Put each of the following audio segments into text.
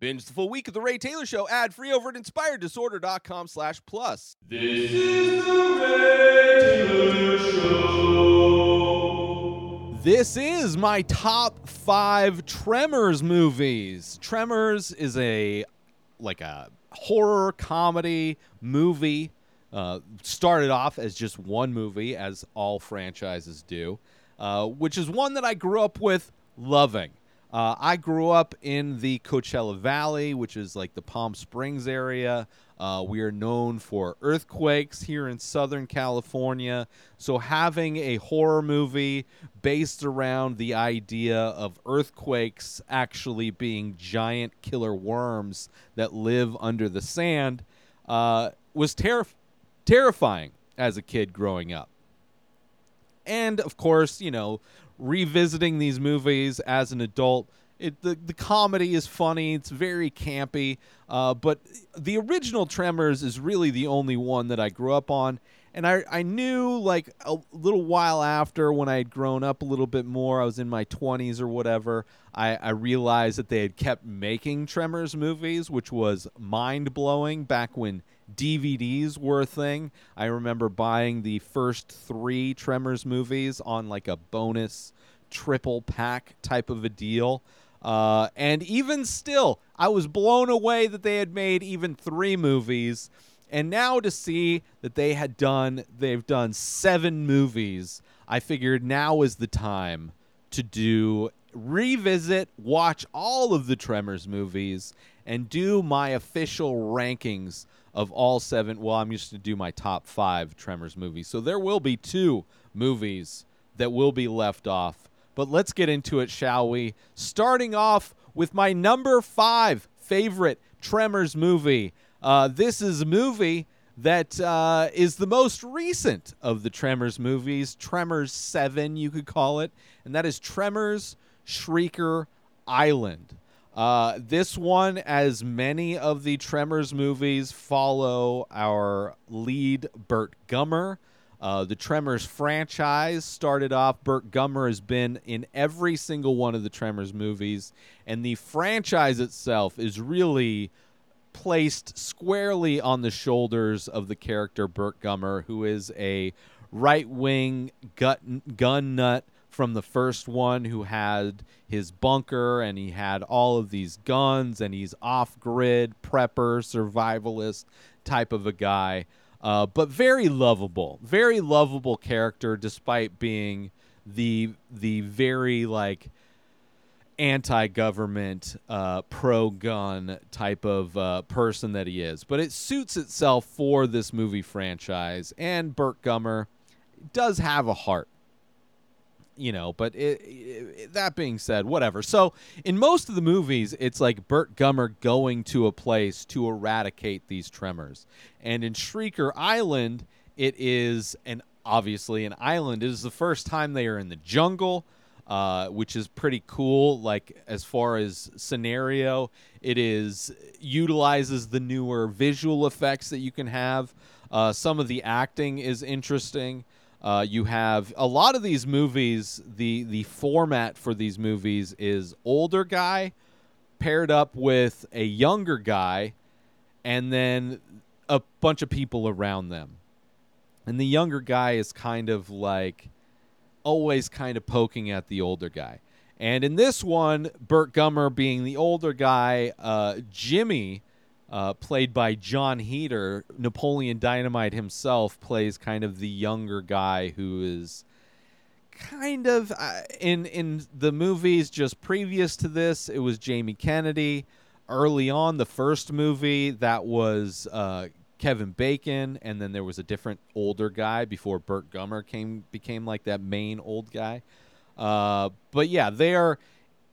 Binge the full week of The Ray Taylor Show ad free over at inspireddisorder.com slash plus. This is the Ray Taylor Show. This is my top five Tremors movies. Tremors is a like a horror comedy movie. Uh, started off as just one movie, as all franchises do, uh, which is one that I grew up with loving. Uh, I grew up in the Coachella Valley, which is like the Palm Springs area. Uh, we are known for earthquakes here in Southern California. So, having a horror movie based around the idea of earthquakes actually being giant killer worms that live under the sand uh, was terri- terrifying as a kid growing up. And of course, you know, revisiting these movies as an adult. It, the, the comedy is funny. It's very campy. Uh, but the original Tremors is really the only one that I grew up on. And I, I knew like a little while after when I had grown up a little bit more, I was in my 20s or whatever, I, I realized that they had kept making Tremors movies, which was mind blowing back when DVDs were a thing. I remember buying the first three Tremors movies on like a bonus triple pack type of a deal. Uh, and even still, I was blown away that they had made even three movies. And now to see that they had done, they've done seven movies, I figured now is the time to do revisit, watch all of the Tremors movies, and do my official rankings of all seven. Well, I'm used to do my top five Tremors movies. So there will be two movies that will be left off. But let's get into it, shall we? Starting off with my number five favorite Tremors movie. Uh, this is a movie that uh, is the most recent of the Tremors movies, Tremors 7, you could call it, and that is Tremors Shrieker Island. Uh, this one, as many of the Tremors movies, follow our lead, Burt Gummer. Uh, the Tremors franchise started off. Burt Gummer has been in every single one of the Tremors movies, and the franchise itself is really placed squarely on the shoulders of the character Burt Gummer, who is a right wing gun nut from the first one who had his bunker and he had all of these guns and he's off grid prepper survivalist type of a guy uh, but very lovable very lovable character despite being the the very like anti-government uh, pro-gun type of uh, person that he is. But it suits itself for this movie franchise and burt gummer does have a heart you know but it, it, that being said whatever. So in most of the movies it's like burt gummer going to a place to eradicate these tremors. And in shrieker island it is an obviously an island. It is the first time they are in the jungle uh, which is pretty cool. Like as far as scenario it is utilizes the newer visual effects that you can have. Uh, some of the acting is interesting uh, you have a lot of these movies. The the format for these movies is older guy paired up with a younger guy, and then a bunch of people around them. And the younger guy is kind of like always kind of poking at the older guy. And in this one, Burt Gummer being the older guy, uh, Jimmy uh, played by Jon Heder, Napoleon Dynamite himself plays kind of the younger guy who is kind of uh, in in the movies just previous to this. It was Jamie Kennedy. Early on, the first movie that was uh, Kevin Bacon, and then there was a different older guy before Burt Gummer came became like that main old guy. Uh, but yeah, they are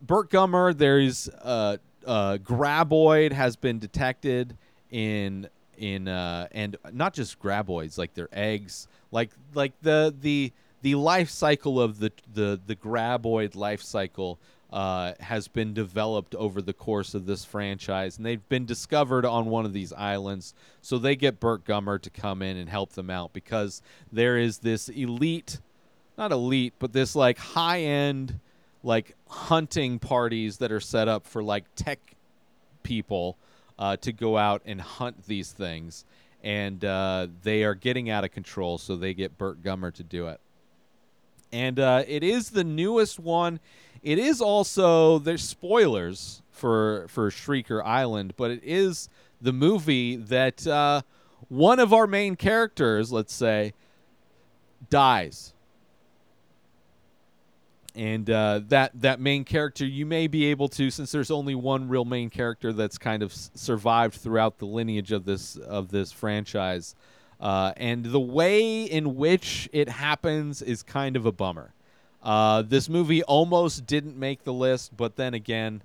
Burt Gummer. There's uh, uh, graboid has been detected in in uh, and not just graboids like their eggs like like the the the life cycle of the the the graboid life cycle uh, has been developed over the course of this franchise, and they've been discovered on one of these islands. So they get Burt Gummer to come in and help them out because there is this elite, not elite, but this like high end like hunting parties that are set up for like tech people uh, to go out and hunt these things, and uh, they are getting out of control. So they get Burt Gummer to do it, and uh, it is the newest one. It is also there's spoilers for for Shrieker Island, but it is the movie that uh, one of our main characters, let's say, dies and uh, that that main character you may be able to since there's only one real main character that's kind of s- survived throughout the lineage of this of this franchise uh, and the way in which it happens is kind of a bummer. Uh, this movie almost didn't make the list but then again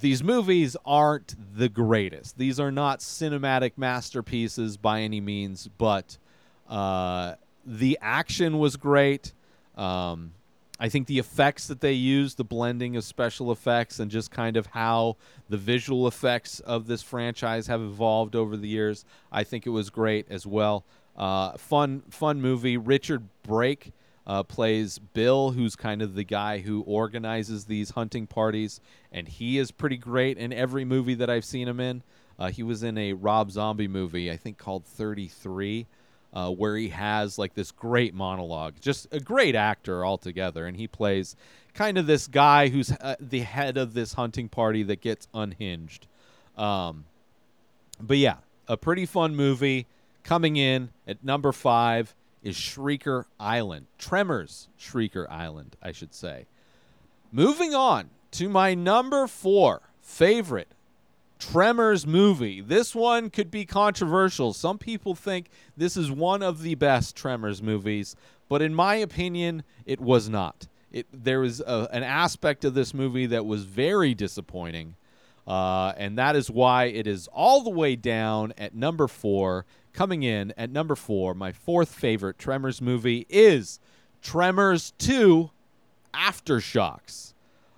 these movies aren't the greatest. These are not cinematic masterpieces by any means but uh, the action was great. Um, I think the effects that they use, the blending of special effects, and just kind of how the visual effects of this franchise have evolved over the years, I think it was great as well. Uh, fun, fun movie. Richard Brake uh, plays Bill, who's kind of the guy who organizes these hunting parties, and he is pretty great in every movie that I've seen him in. Uh, he was in a Rob Zombie movie, I think called 33 uh, where he has like this great monologue. Just a great actor altogether, and he plays kind of this guy who's uh, the head of this hunting party that gets unhinged. Um, but yeah, a pretty fun movie. Coming in at number five is Shrieker Island. Tremors Shrieker Island, I should say. Moving on to my number four favorite Tremors movie. This one could be controversial. Some people think this is one of the best Tremors movies, but in my opinion, it was not. It there was a, an aspect of this movie that was very disappointing, uh, and that is why it is all the way down at number four. Coming in at number four, my fourth favorite Tremors movie is Tremors Two: Aftershocks.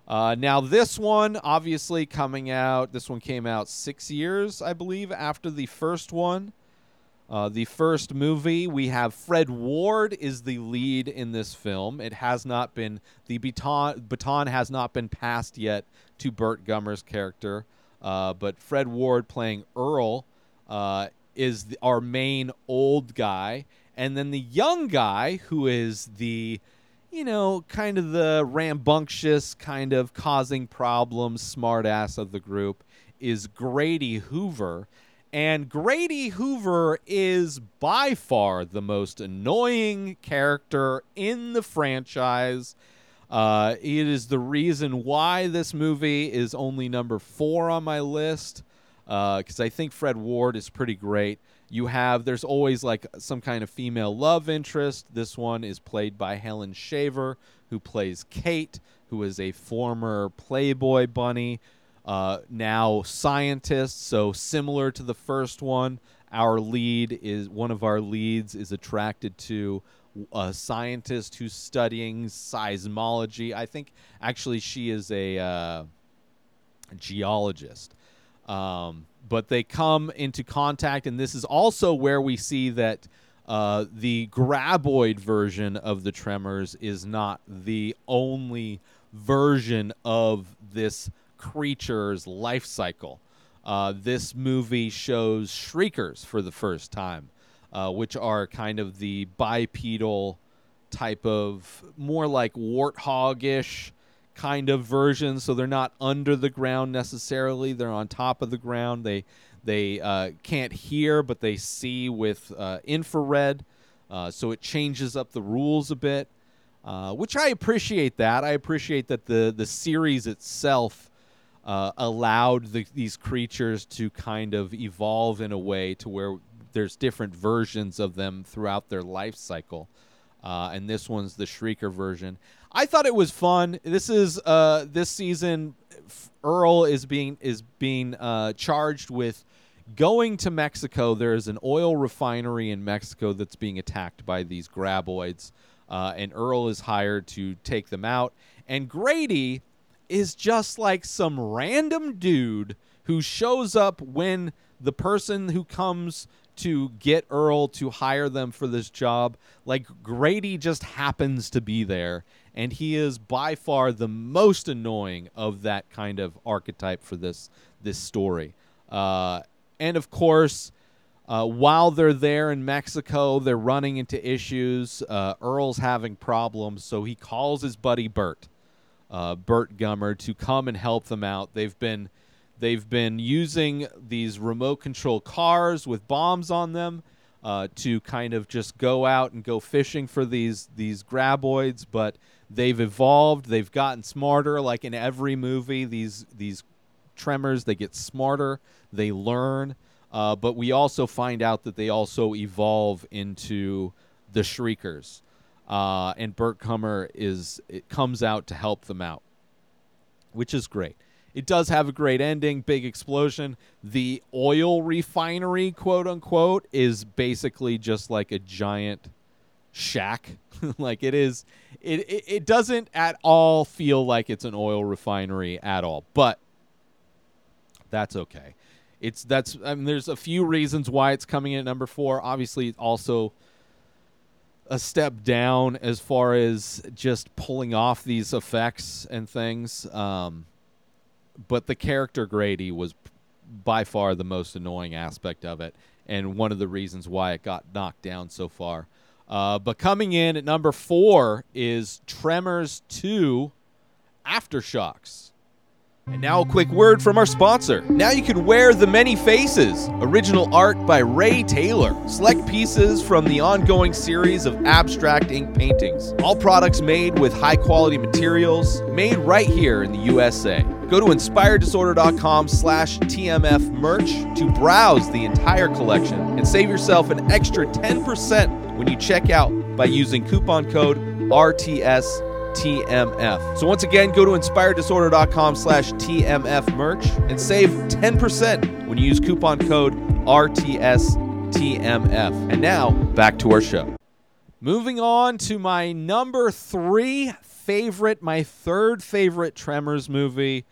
Uh, now, this one, obviously, coming out, this one came out six years, I believe, after the first one. Uh, the first movie, we have Fred Ward is the lead in this film. It has not been, the baton, baton has not been passed yet to Burt Gummer's character. Uh, but Fred Ward playing Earl uh, is the, our main old guy. And then the young guy, who is the you know, kind of the rambunctious, kind of causing problems, smartass of the group is Grady Hoover. And Grady Hoover is by far the most annoying character in the franchise. Uh, it is the reason why this movie is only number four on my list because uh, I think Fred Ward is pretty great. You have there's always like some kind of female love interest. This one is played by Helen Shaver, who plays Kate, who is a former Playboy bunny, uh, now scientist. So similar to the first one, our lead is one of our leads is attracted to a scientist who's studying seismology. I think actually she is a uh, geologist. Um, but they come into contact, and this is also where we see that uh, the graboid version of the Tremors is not the only version of this creature's life cycle. Uh, this movie shows shriekers for the first time, uh, which are kind of the bipedal type of more like warthog-ish kind of version. So they're not under the ground necessarily; they're on top of the ground. They they uh, can't hear, but they see with uh, infrared. Uh, so it changes up the rules a bit, uh, which I appreciate. That I appreciate that the the series itself uh, allowed the, these creatures to kind of evolve in a way to where there's different versions of them throughout their life cycle. Uh, and this one's the Shrieker version. I thought it was fun. This is uh, this season. Earl is being is being uh, charged with going to Mexico. There is an oil refinery in Mexico that's being attacked by these graboids, uh, and Earl is hired to take them out. And Grady is just like some random dude who shows up when the person who comes to get Earl to hire them for this job. Like Grady just happens to be there, and he is by far the most annoying of that kind of archetype for this this story. Uh, and of course, uh, while they're there in Mexico, they're running into issues. Uh, Earl's having problems, so he calls his buddy Burt, uh, Burt Gummer, to come and help them out. They've been they've been using these remote control cars with bombs on them uh, to kind of just go out and go fishing for these these graboids, but they've evolved. They've gotten smarter. Like in every movie, these these tremors they get smarter. They learn. Uh, but we also find out that they also evolve into the Shriekers, uh, and Burt Gummer is it comes out to help them out, which is great. It does have a great ending, big explosion. The oil refinery, quote unquote, is basically just like a giant shack. like it is, it, it it doesn't at all feel like it's an oil refinery at all, but that's okay. It's that's I mean, there's a few reasons why it's coming in at number four. Obviously, also a step down as far as just pulling off these effects and things. Um, but the character Grady was by far the most annoying aspect of it, and one of the reasons why it got knocked down so far. Uh, but coming in at number four is Tremors 2 Aftershocks. And now a quick word from our sponsor. Now you can wear The Many Faces, original art by Ray Taylor. Select pieces from the ongoing series of abstract ink paintings. All products made with high quality materials, made right here in the USA. Go to inspireddisorder.com slash TMF merch to browse the entire collection and save yourself an extra 10% when you check out by using coupon code RTS TMF. So once again, go to inspireddisorder.com slash TMF merch and save 10% when you use coupon code RTSTMF. And now, back to our show. Moving on to my number three favorite, my third favorite Tremors movie.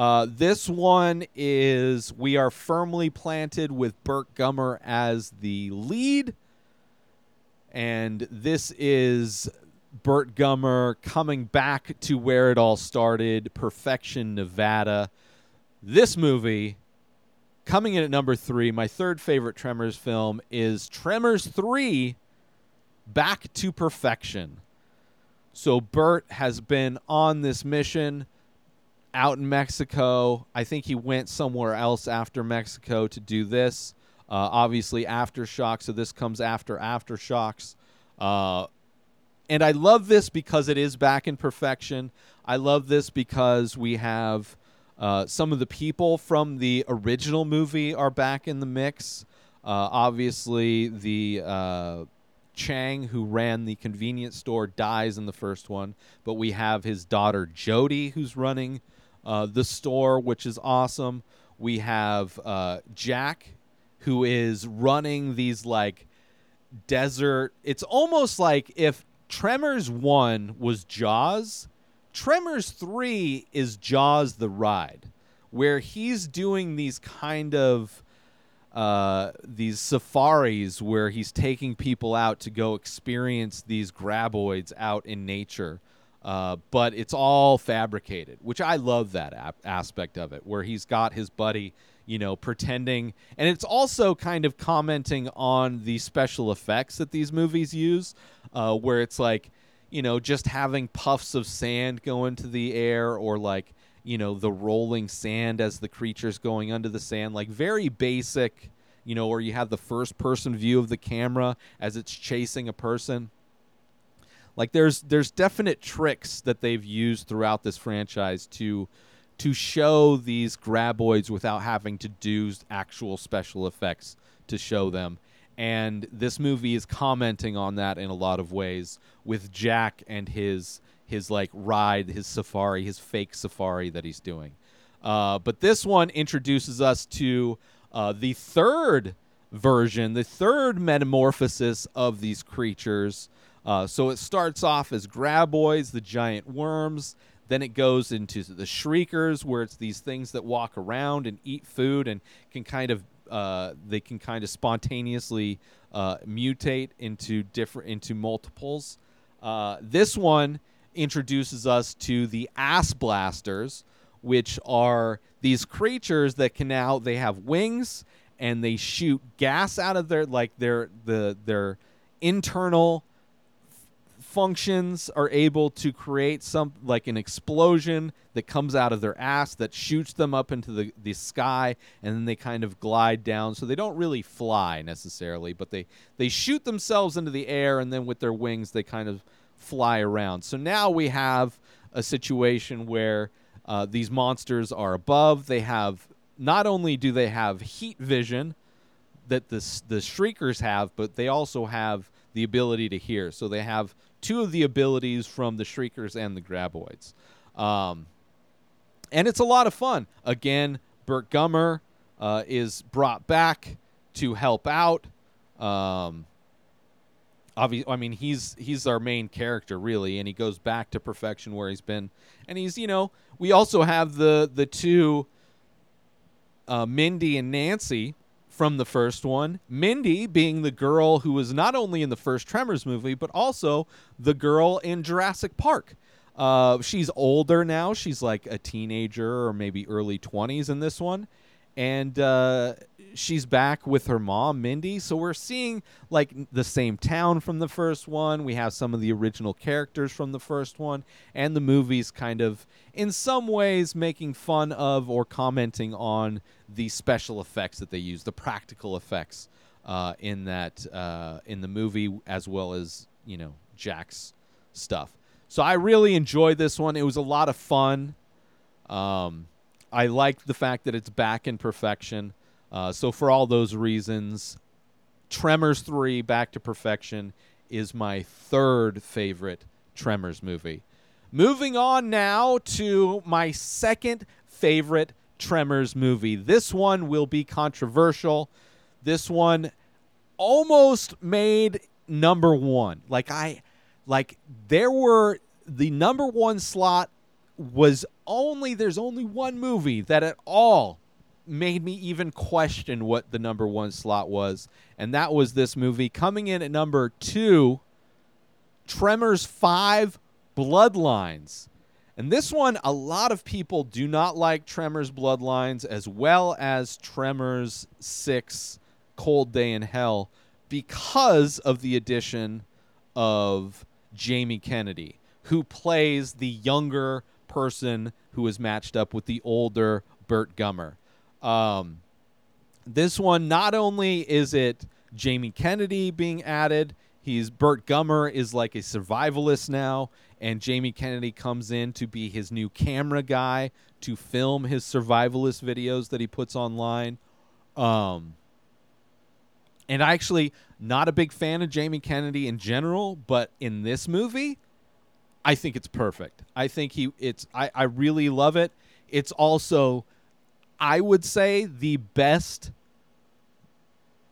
Uh, this one is We Are Firmly Planted with Burt Gummer as the lead. And this is Burt Gummer coming back to where it all started, Perfection, Nevada. This movie, coming in at number three, my third favorite Tremors film is Tremors 3 Back to Perfection. So Burt has been on this mission out in Mexico. I think he went somewhere else after Mexico to do this. Uh, obviously, Aftershock. So this comes after Aftershocks. Uh, and I love this because it is back in perfection. I love this because we have uh, some of the people from the original movie are back in the mix. Uh, obviously, the uh, Chang, who ran the convenience store, dies in the first one, but we have his daughter Jody, who's running uh, the store, which is awesome. We have uh, Jack, who is running these like desert. It's almost like if Tremors 1 was Jaws. Tremors 3 is Jaws the Ride, where he's doing these kind of uh, these safaris where he's taking people out to go experience these graboids out in nature. Uh, but it's all fabricated, which I love that ap- aspect of it, where he's got his buddy, you know, pretending. And it's also kind of commenting on the special effects that these movies use, uh, where it's like, you know, just having puffs of sand go into the air or like, you know, the rolling sand as the creature's going under the sand, like very basic, you know, or you have the first person view of the camera as it's chasing a person. Like there's there's definite tricks that they've used throughout this franchise to to show these graboids without having to do actual special effects to show them. And this movie is commenting on that in a lot of ways with Jack and his his like ride, his safari, his fake safari that he's doing. Uh, but this one introduces us to uh, the third version, the third metamorphosis of these creatures. Uh, so it starts off as graboids, the giant worms. Then it goes into the shriekers, where it's these things that walk around and eat food and can kind of uh, they can kind of spontaneously uh, mutate into different into multiples. Uh, this one introduces us to the ass blasters, which are these creatures that can now they have wings and they shoot gas out of their like their the their internal functions are able to create some like an explosion that comes out of their ass that shoots them up into the, the sky and then they kind of glide down. So they don't really fly necessarily but they they shoot themselves into the air and then with their wings they kind of fly around. So now we have a situation where uh, these monsters are above. They have not only do they have heat vision that the the shriekers have, but they also have the ability to hear. So they have two of the abilities from the shriekers and the graboids, um, and it's a lot of fun. Again, Burt Gummer uh, is brought back to help out. Um, obvi- I mean, he's he's our main character really, and he goes back to perfection where he's been. And he's you know we also have the the two uh, Mindy and Nancy from the first one. Mindy being the girl who was not only in the first Tremors movie, but also the girl in Jurassic Park. Uh, she's older now. She's like a teenager or maybe early 20s in this one. And uh, she's back with her mom, Mindy. So we're seeing like the same town from the first one. We have some of the original characters from the first one. And the movie's kind of, in some ways, making fun of or commenting on the special effects that they use, the practical effects uh, in that uh, in the movie, as well as you know Jack's stuff. So I really enjoyed this one. It was a lot of fun. Um, I like the fact that it's back in perfection. Uh, so for all those reasons, Tremors Three: Back to Perfection is my third favorite Tremors movie. Moving on now to my second favorite Tremors movie. This one will be controversial. This one almost made number 1. Like I like there were the number 1 slot was only there's only one movie that at all made me even question what the number 1 slot was and that was this movie coming in at number 2 Tremors 5 Bloodlines. And this one, a lot of people do not like Tremors Bloodlines as well as Tremors 6 Cold Day in Hell because of the addition of Jamie Kennedy, who plays the younger person who is matched up with the older Burt Gummer. Um, this one, not only is it Jamie Kennedy being added, he's Burt Gummer is like a survivalist now, and Jamie Kennedy comes in to be his new camera guy to film his survivalist videos that he puts online. Um, and I actually not a big fan of Jamie Kennedy in general, but in this movie, I think it's perfect. I think he it's I, I really love it. It's also I would say the best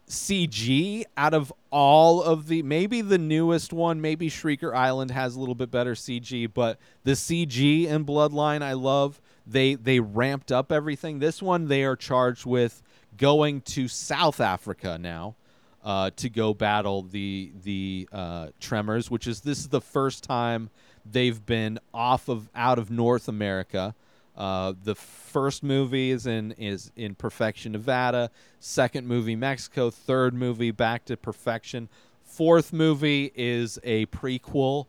CG out of all of the maybe the newest one, maybe Shrieker Island has a little bit better CG, but the CG in Bloodline I love. They they ramped up everything. This one they are charged with going to South Africa now uh, to go battle the the uh, Tremors, which is this is the first time they've been off of out of North America. Uh, the first movie is in is in Perfection, Nevada. Second movie, Mexico. Third movie, Back to Perfection. Fourth movie is a prequel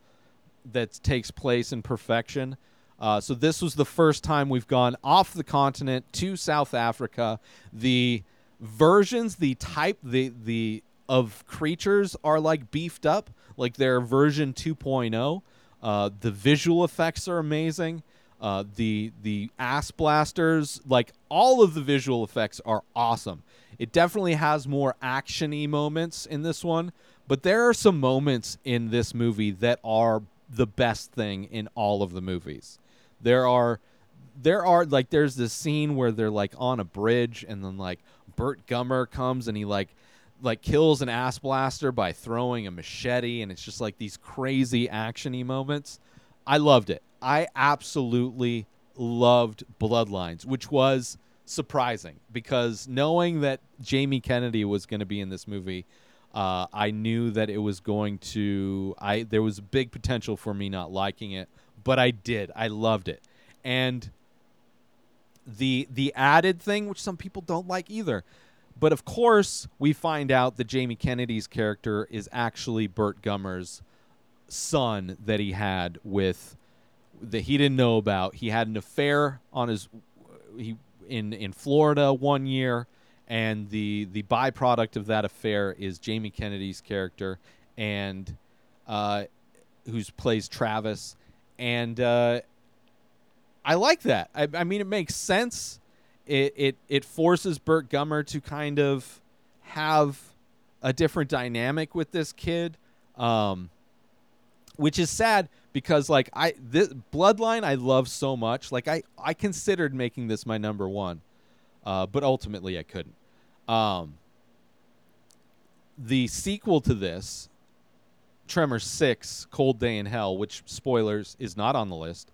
that takes place in Perfection. Uh, so this was the first time we've gone off the continent to South Africa. The versions, the type, the the of creatures are like beefed up, like their version 2.0. Uh, the visual effects are amazing. Uh, the the ass blasters, like all of the visual effects, are awesome. It definitely has more actiony moments in this one, but there are some moments in this movie that are the best thing in all of the movies. There are there are like there's this scene where they're like on a bridge and then like Burt Gummer comes and he like like kills an ass blaster by throwing a machete and it's just like these crazy actiony moments. I loved it. I absolutely loved Bloodlines, which was surprising because knowing that Jamie Kennedy was going to be in this movie, uh, I knew that it was going to. I there was big potential for me not liking it, but I did. I loved it, and the the added thing, which some people don't like either. But of course, we find out that Jamie Kennedy's character is actually Burt Gummer's son that he had with that he didn't know about. He had an affair on his he in in Florida one year, and the the byproduct of that affair is Jamie Kennedy's character, and uh, who's plays Travis, and uh, I like that. I, I mean, it makes sense. It it it forces Burt Gummer to kind of have a different dynamic with this kid. Um, which is sad because like I this Bloodline I love so much. Like I I considered making this my number one, uh, but ultimately I couldn't. Um, the sequel to this, Tremor Six: Cold Day in Hell, which spoilers is not on the list,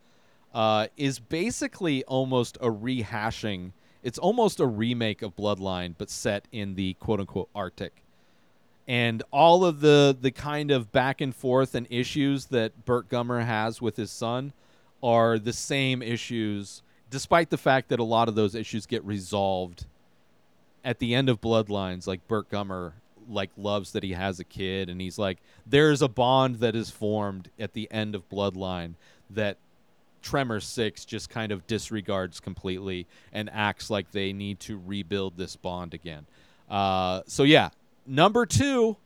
uh, is basically almost a rehashing. It's almost a remake of Bloodline, but set in the quote unquote Arctic and all of the the kind of back and forth and issues that Burt Gummer has with his son are the same issues, despite the fact that a lot of those issues get resolved at the end of Bloodlines. Like Burt Gummer like loves that he has a kid, and he's like, there's a bond that is formed at the end of Bloodline that Tremor Six just kind of disregards completely and acts like they need to rebuild this bond again. Uh, so yeah, number two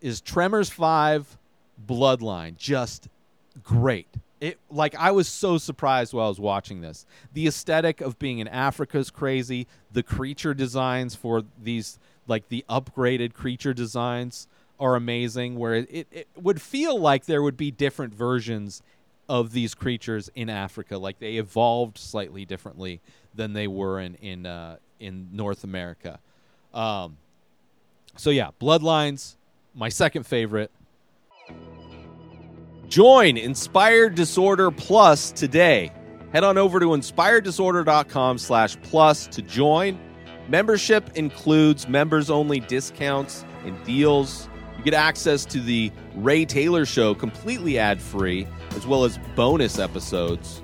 is Tremors 5 Bloodline. Just great. It like I was so surprised while I was watching this. The aesthetic of being in Africa is crazy. The creature designs for these like the upgraded creature designs are amazing where it, it, would feel like there would be different versions of these creatures in Africa. Like they evolved slightly differently than they were in in uh, in North America. Um, so yeah, Bloodlines, my second favorite. Join Inspired Disorder Plus today. Head on over to inspireddisorder.com slash plus to join. Membership includes members only discounts and deals. You get access to the Ray Taylor Show completely ad free, as well as bonus episodes.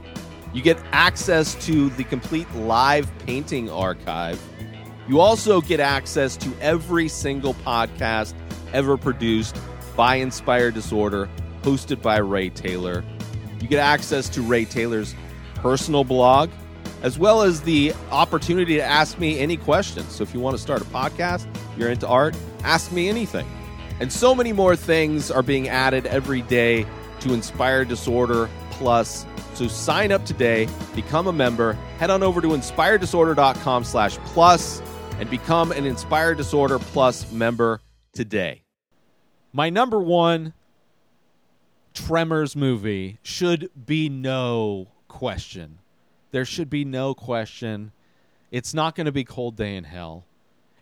You get access to the complete live painting archive. You also get access to every single podcast ever produced by Inspired Disorder, hosted by Ray Taylor. You get access to Ray Taylor's personal blog, as well as the opportunity to ask me any questions. So if you want to start a podcast, you're into art, ask me anything. And so many more things are being added every day to Inspired Disorder Plus. So sign up today, become a member, head on over to inspireddisorder.com slash plus and become an Inspired Disorder Plus member today. My number one Tremors movie should be no question. There should be no question. It's not going to be Cold Day in Hell.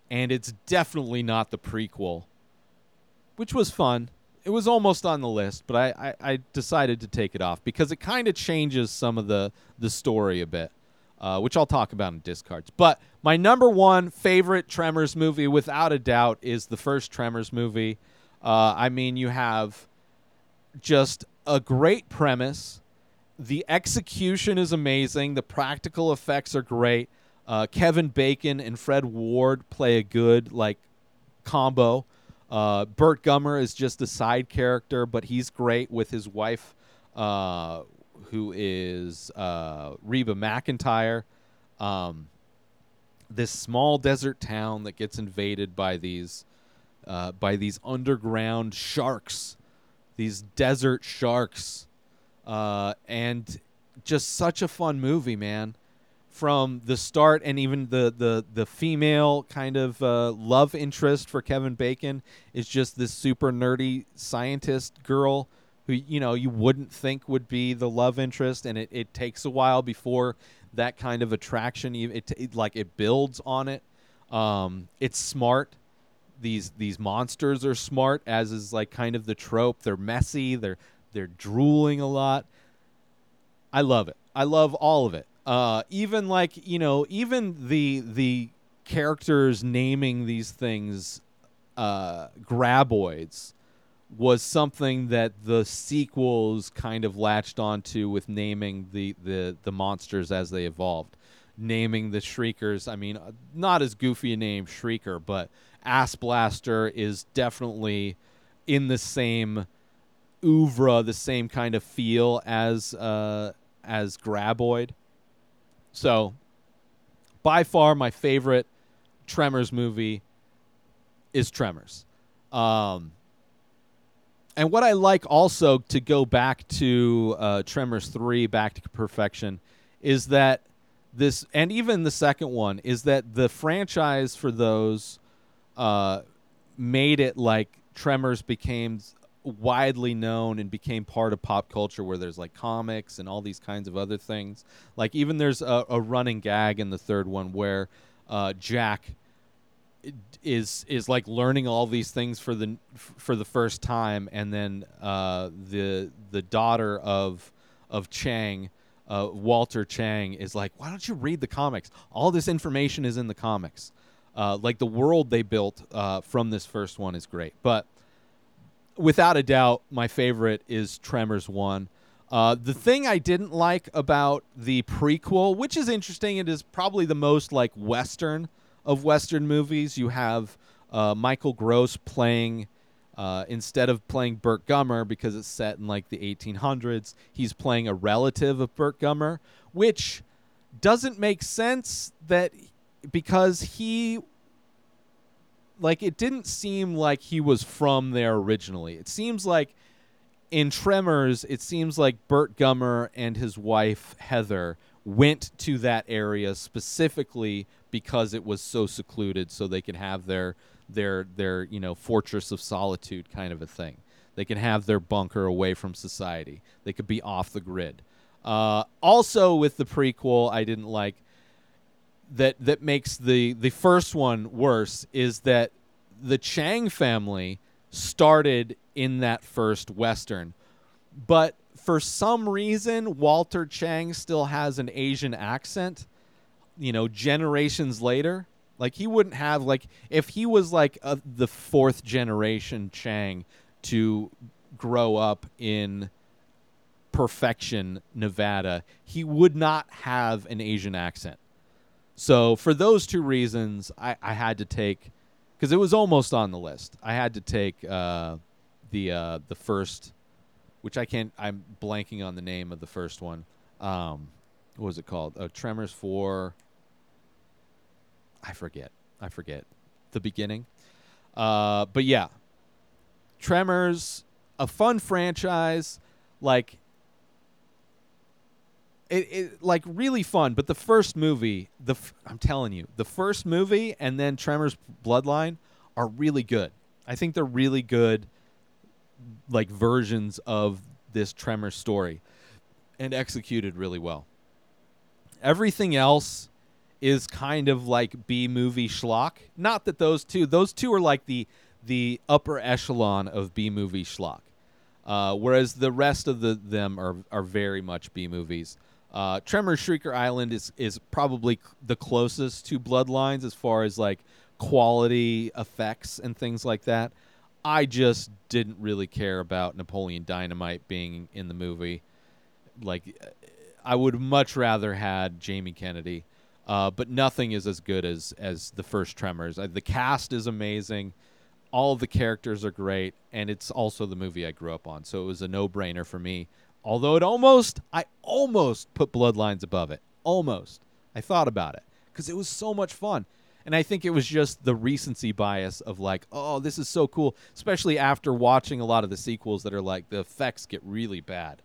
And it's definitely not the prequel, which was fun. It was almost on the list, but I, I, I decided to take it off because it kind of changes some of the, the story a bit, uh, which I'll talk about in discards. But my number one favorite Tremors movie, without a doubt, is the first Tremors movie. Uh, I mean, you have just a great premise. The execution is amazing. The practical effects are great. Uh, Kevin Bacon and Fred Ward play a good like combo. Uh, Burt Gummer is just a side character, but he's great with his wife, uh, who is uh, Reba McEntire. Um, this small desert town that gets invaded by these uh, by these underground sharks, these desert sharks, uh, and just such a fun movie, man. From the start, and even the the the female kind of uh, love interest for Kevin Bacon is just this super nerdy scientist girl who you know you wouldn't think would be the love interest, and it, it takes a while before that kind of attraction. It, it like it builds on it. Um, it's smart. These these monsters are smart, as is like kind of the trope. They're messy. They're they're drooling a lot. I love it. I love all of it. Uh, even like you know, even the the characters naming these things uh, graboids was something that the sequels kind of latched onto with naming the, the, the monsters as they evolved. Naming the Shriekers, I mean, uh, not as goofy a name, Shrieker, but Ass Blaster is definitely in the same oeuvre, the same kind of feel as uh, as Graboid. So, by far, my favorite Tremors movie is Tremors. Um, and what I like also to go back to uh, Tremors 3, Back to Perfection, is that this, and even the second one, is that the franchise for those uh, made it like Tremors became widely known and became part of pop culture where there's like comics and all these kinds of other things. Like, even there's a, a running gag in the third one where uh, Jack is is like learning all these things for the for the first time, and then uh, the the daughter of of Chang, uh, Walter Chang, is like, "Why don't you read the comics? All this information is in the comics. Uh, like the world they built uh, from this first one is great." But without a doubt, my favorite is Tremors one. Uh, the thing I didn't like about the prequel, which is interesting, it is probably the most like Western of Western movies. You have uh, Michael Gross playing. Uh, instead of playing Burt Gummer because it's set in like the 1800s, he's playing a relative of Burt Gummer, which doesn't make sense that because he like it didn't seem like he was from there originally. It seems like in Tremors, it seems like Burt Gummer and his wife Heather went to that area specifically because it was so secluded so they could have their their their you know fortress of solitude kind of a thing. They can have their bunker away from society. They could be off the grid. Uh, also with the prequel i didn't like that that makes the the first one worse is that the chang family started in that first western. But for some reason walter chang still has an asian accent you know generations later like he wouldn't have like if he was like a, the fourth generation chang to grow up in perfection nevada he would not have an asian accent. So for those two reasons i, I had to take because it was almost on the list. I had to take uh, the uh, the first which i can't i'm blanking on the name of the first one. Um, what was it called? Uh, tremors 4 I forget. I forget the beginning. Uh, but yeah, Tremors, a fun franchise, like it, it like really fun. But the first movie, the f- I'm telling you, the first movie and then Tremors Bloodline are really good. I think they're really good, like versions of this Tremor story, and executed really well. Everything else is kind of like B movie schlock. Not that those two; those two are like the the upper echelon of B movie schlock. Uh, whereas the rest of the them are are very much B movies. Uh, Tremor Shrieker Island is is probably the closest to Bloodlines as far as like quality effects and things like that. I just didn't really care about Napoleon Dynamite being in the movie. Like, I would much rather had Jamie Kennedy. Uh, but nothing is as good as as the first Tremors. Uh, the cast is amazing, all the characters are great, and it's also the movie I grew up on. So it was a no brainer for me. Although it almost, I almost put Bloodlines above it. Almost, I thought about it because it was so much fun. And I think it was just the recency bias of like, oh, this is so cool, especially after watching a lot of the sequels that are like the effects get really bad.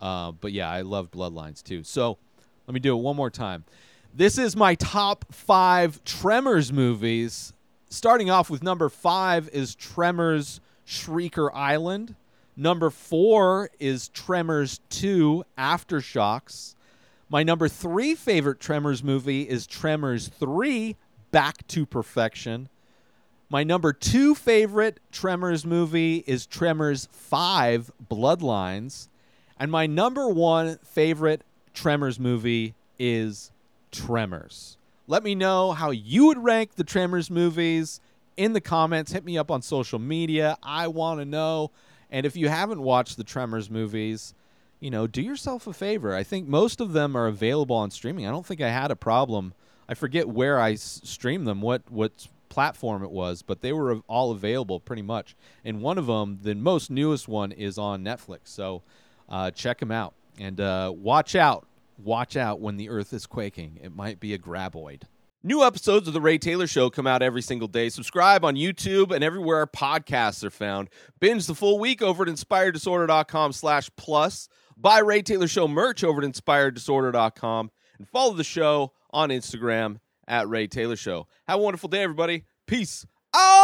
Uh, but yeah, I love Bloodlines too. So let me do it one more time. This is my top five Tremors movies. Starting off with number five is Tremors Shrieker Island. Number four is Tremors 2 Aftershocks. My number three favorite Tremors movie is Tremors 3 Back to Perfection. My number two favorite Tremors movie is Tremors 5 Bloodlines. And my number one favorite Tremors movie is Tremors. Let me know how you would rank the Tremors movies in the comments. Hit me up on social media. I want to know. And if you haven't watched the Tremors movies, you know, do yourself a favor. I think most of them are available on streaming. I don't think I had a problem. I forget where I s- streamed them, what what platform it was, but they were all available pretty much. And one of them, the most newest one, is on Netflix. So uh, check them out and uh, watch out. Watch out when the Earth is quaking. It might be a graboid. New episodes of The Ray Taylor Show come out every single day. Subscribe on YouTube and everywhere our podcasts are found. Binge the full week over at inspireddisorder.com slash plus. Buy Ray Taylor Show merch over at inspireddisorder.com. And follow the show on Instagram at Ray Taylor Show. Have a wonderful day, everybody. Peace out!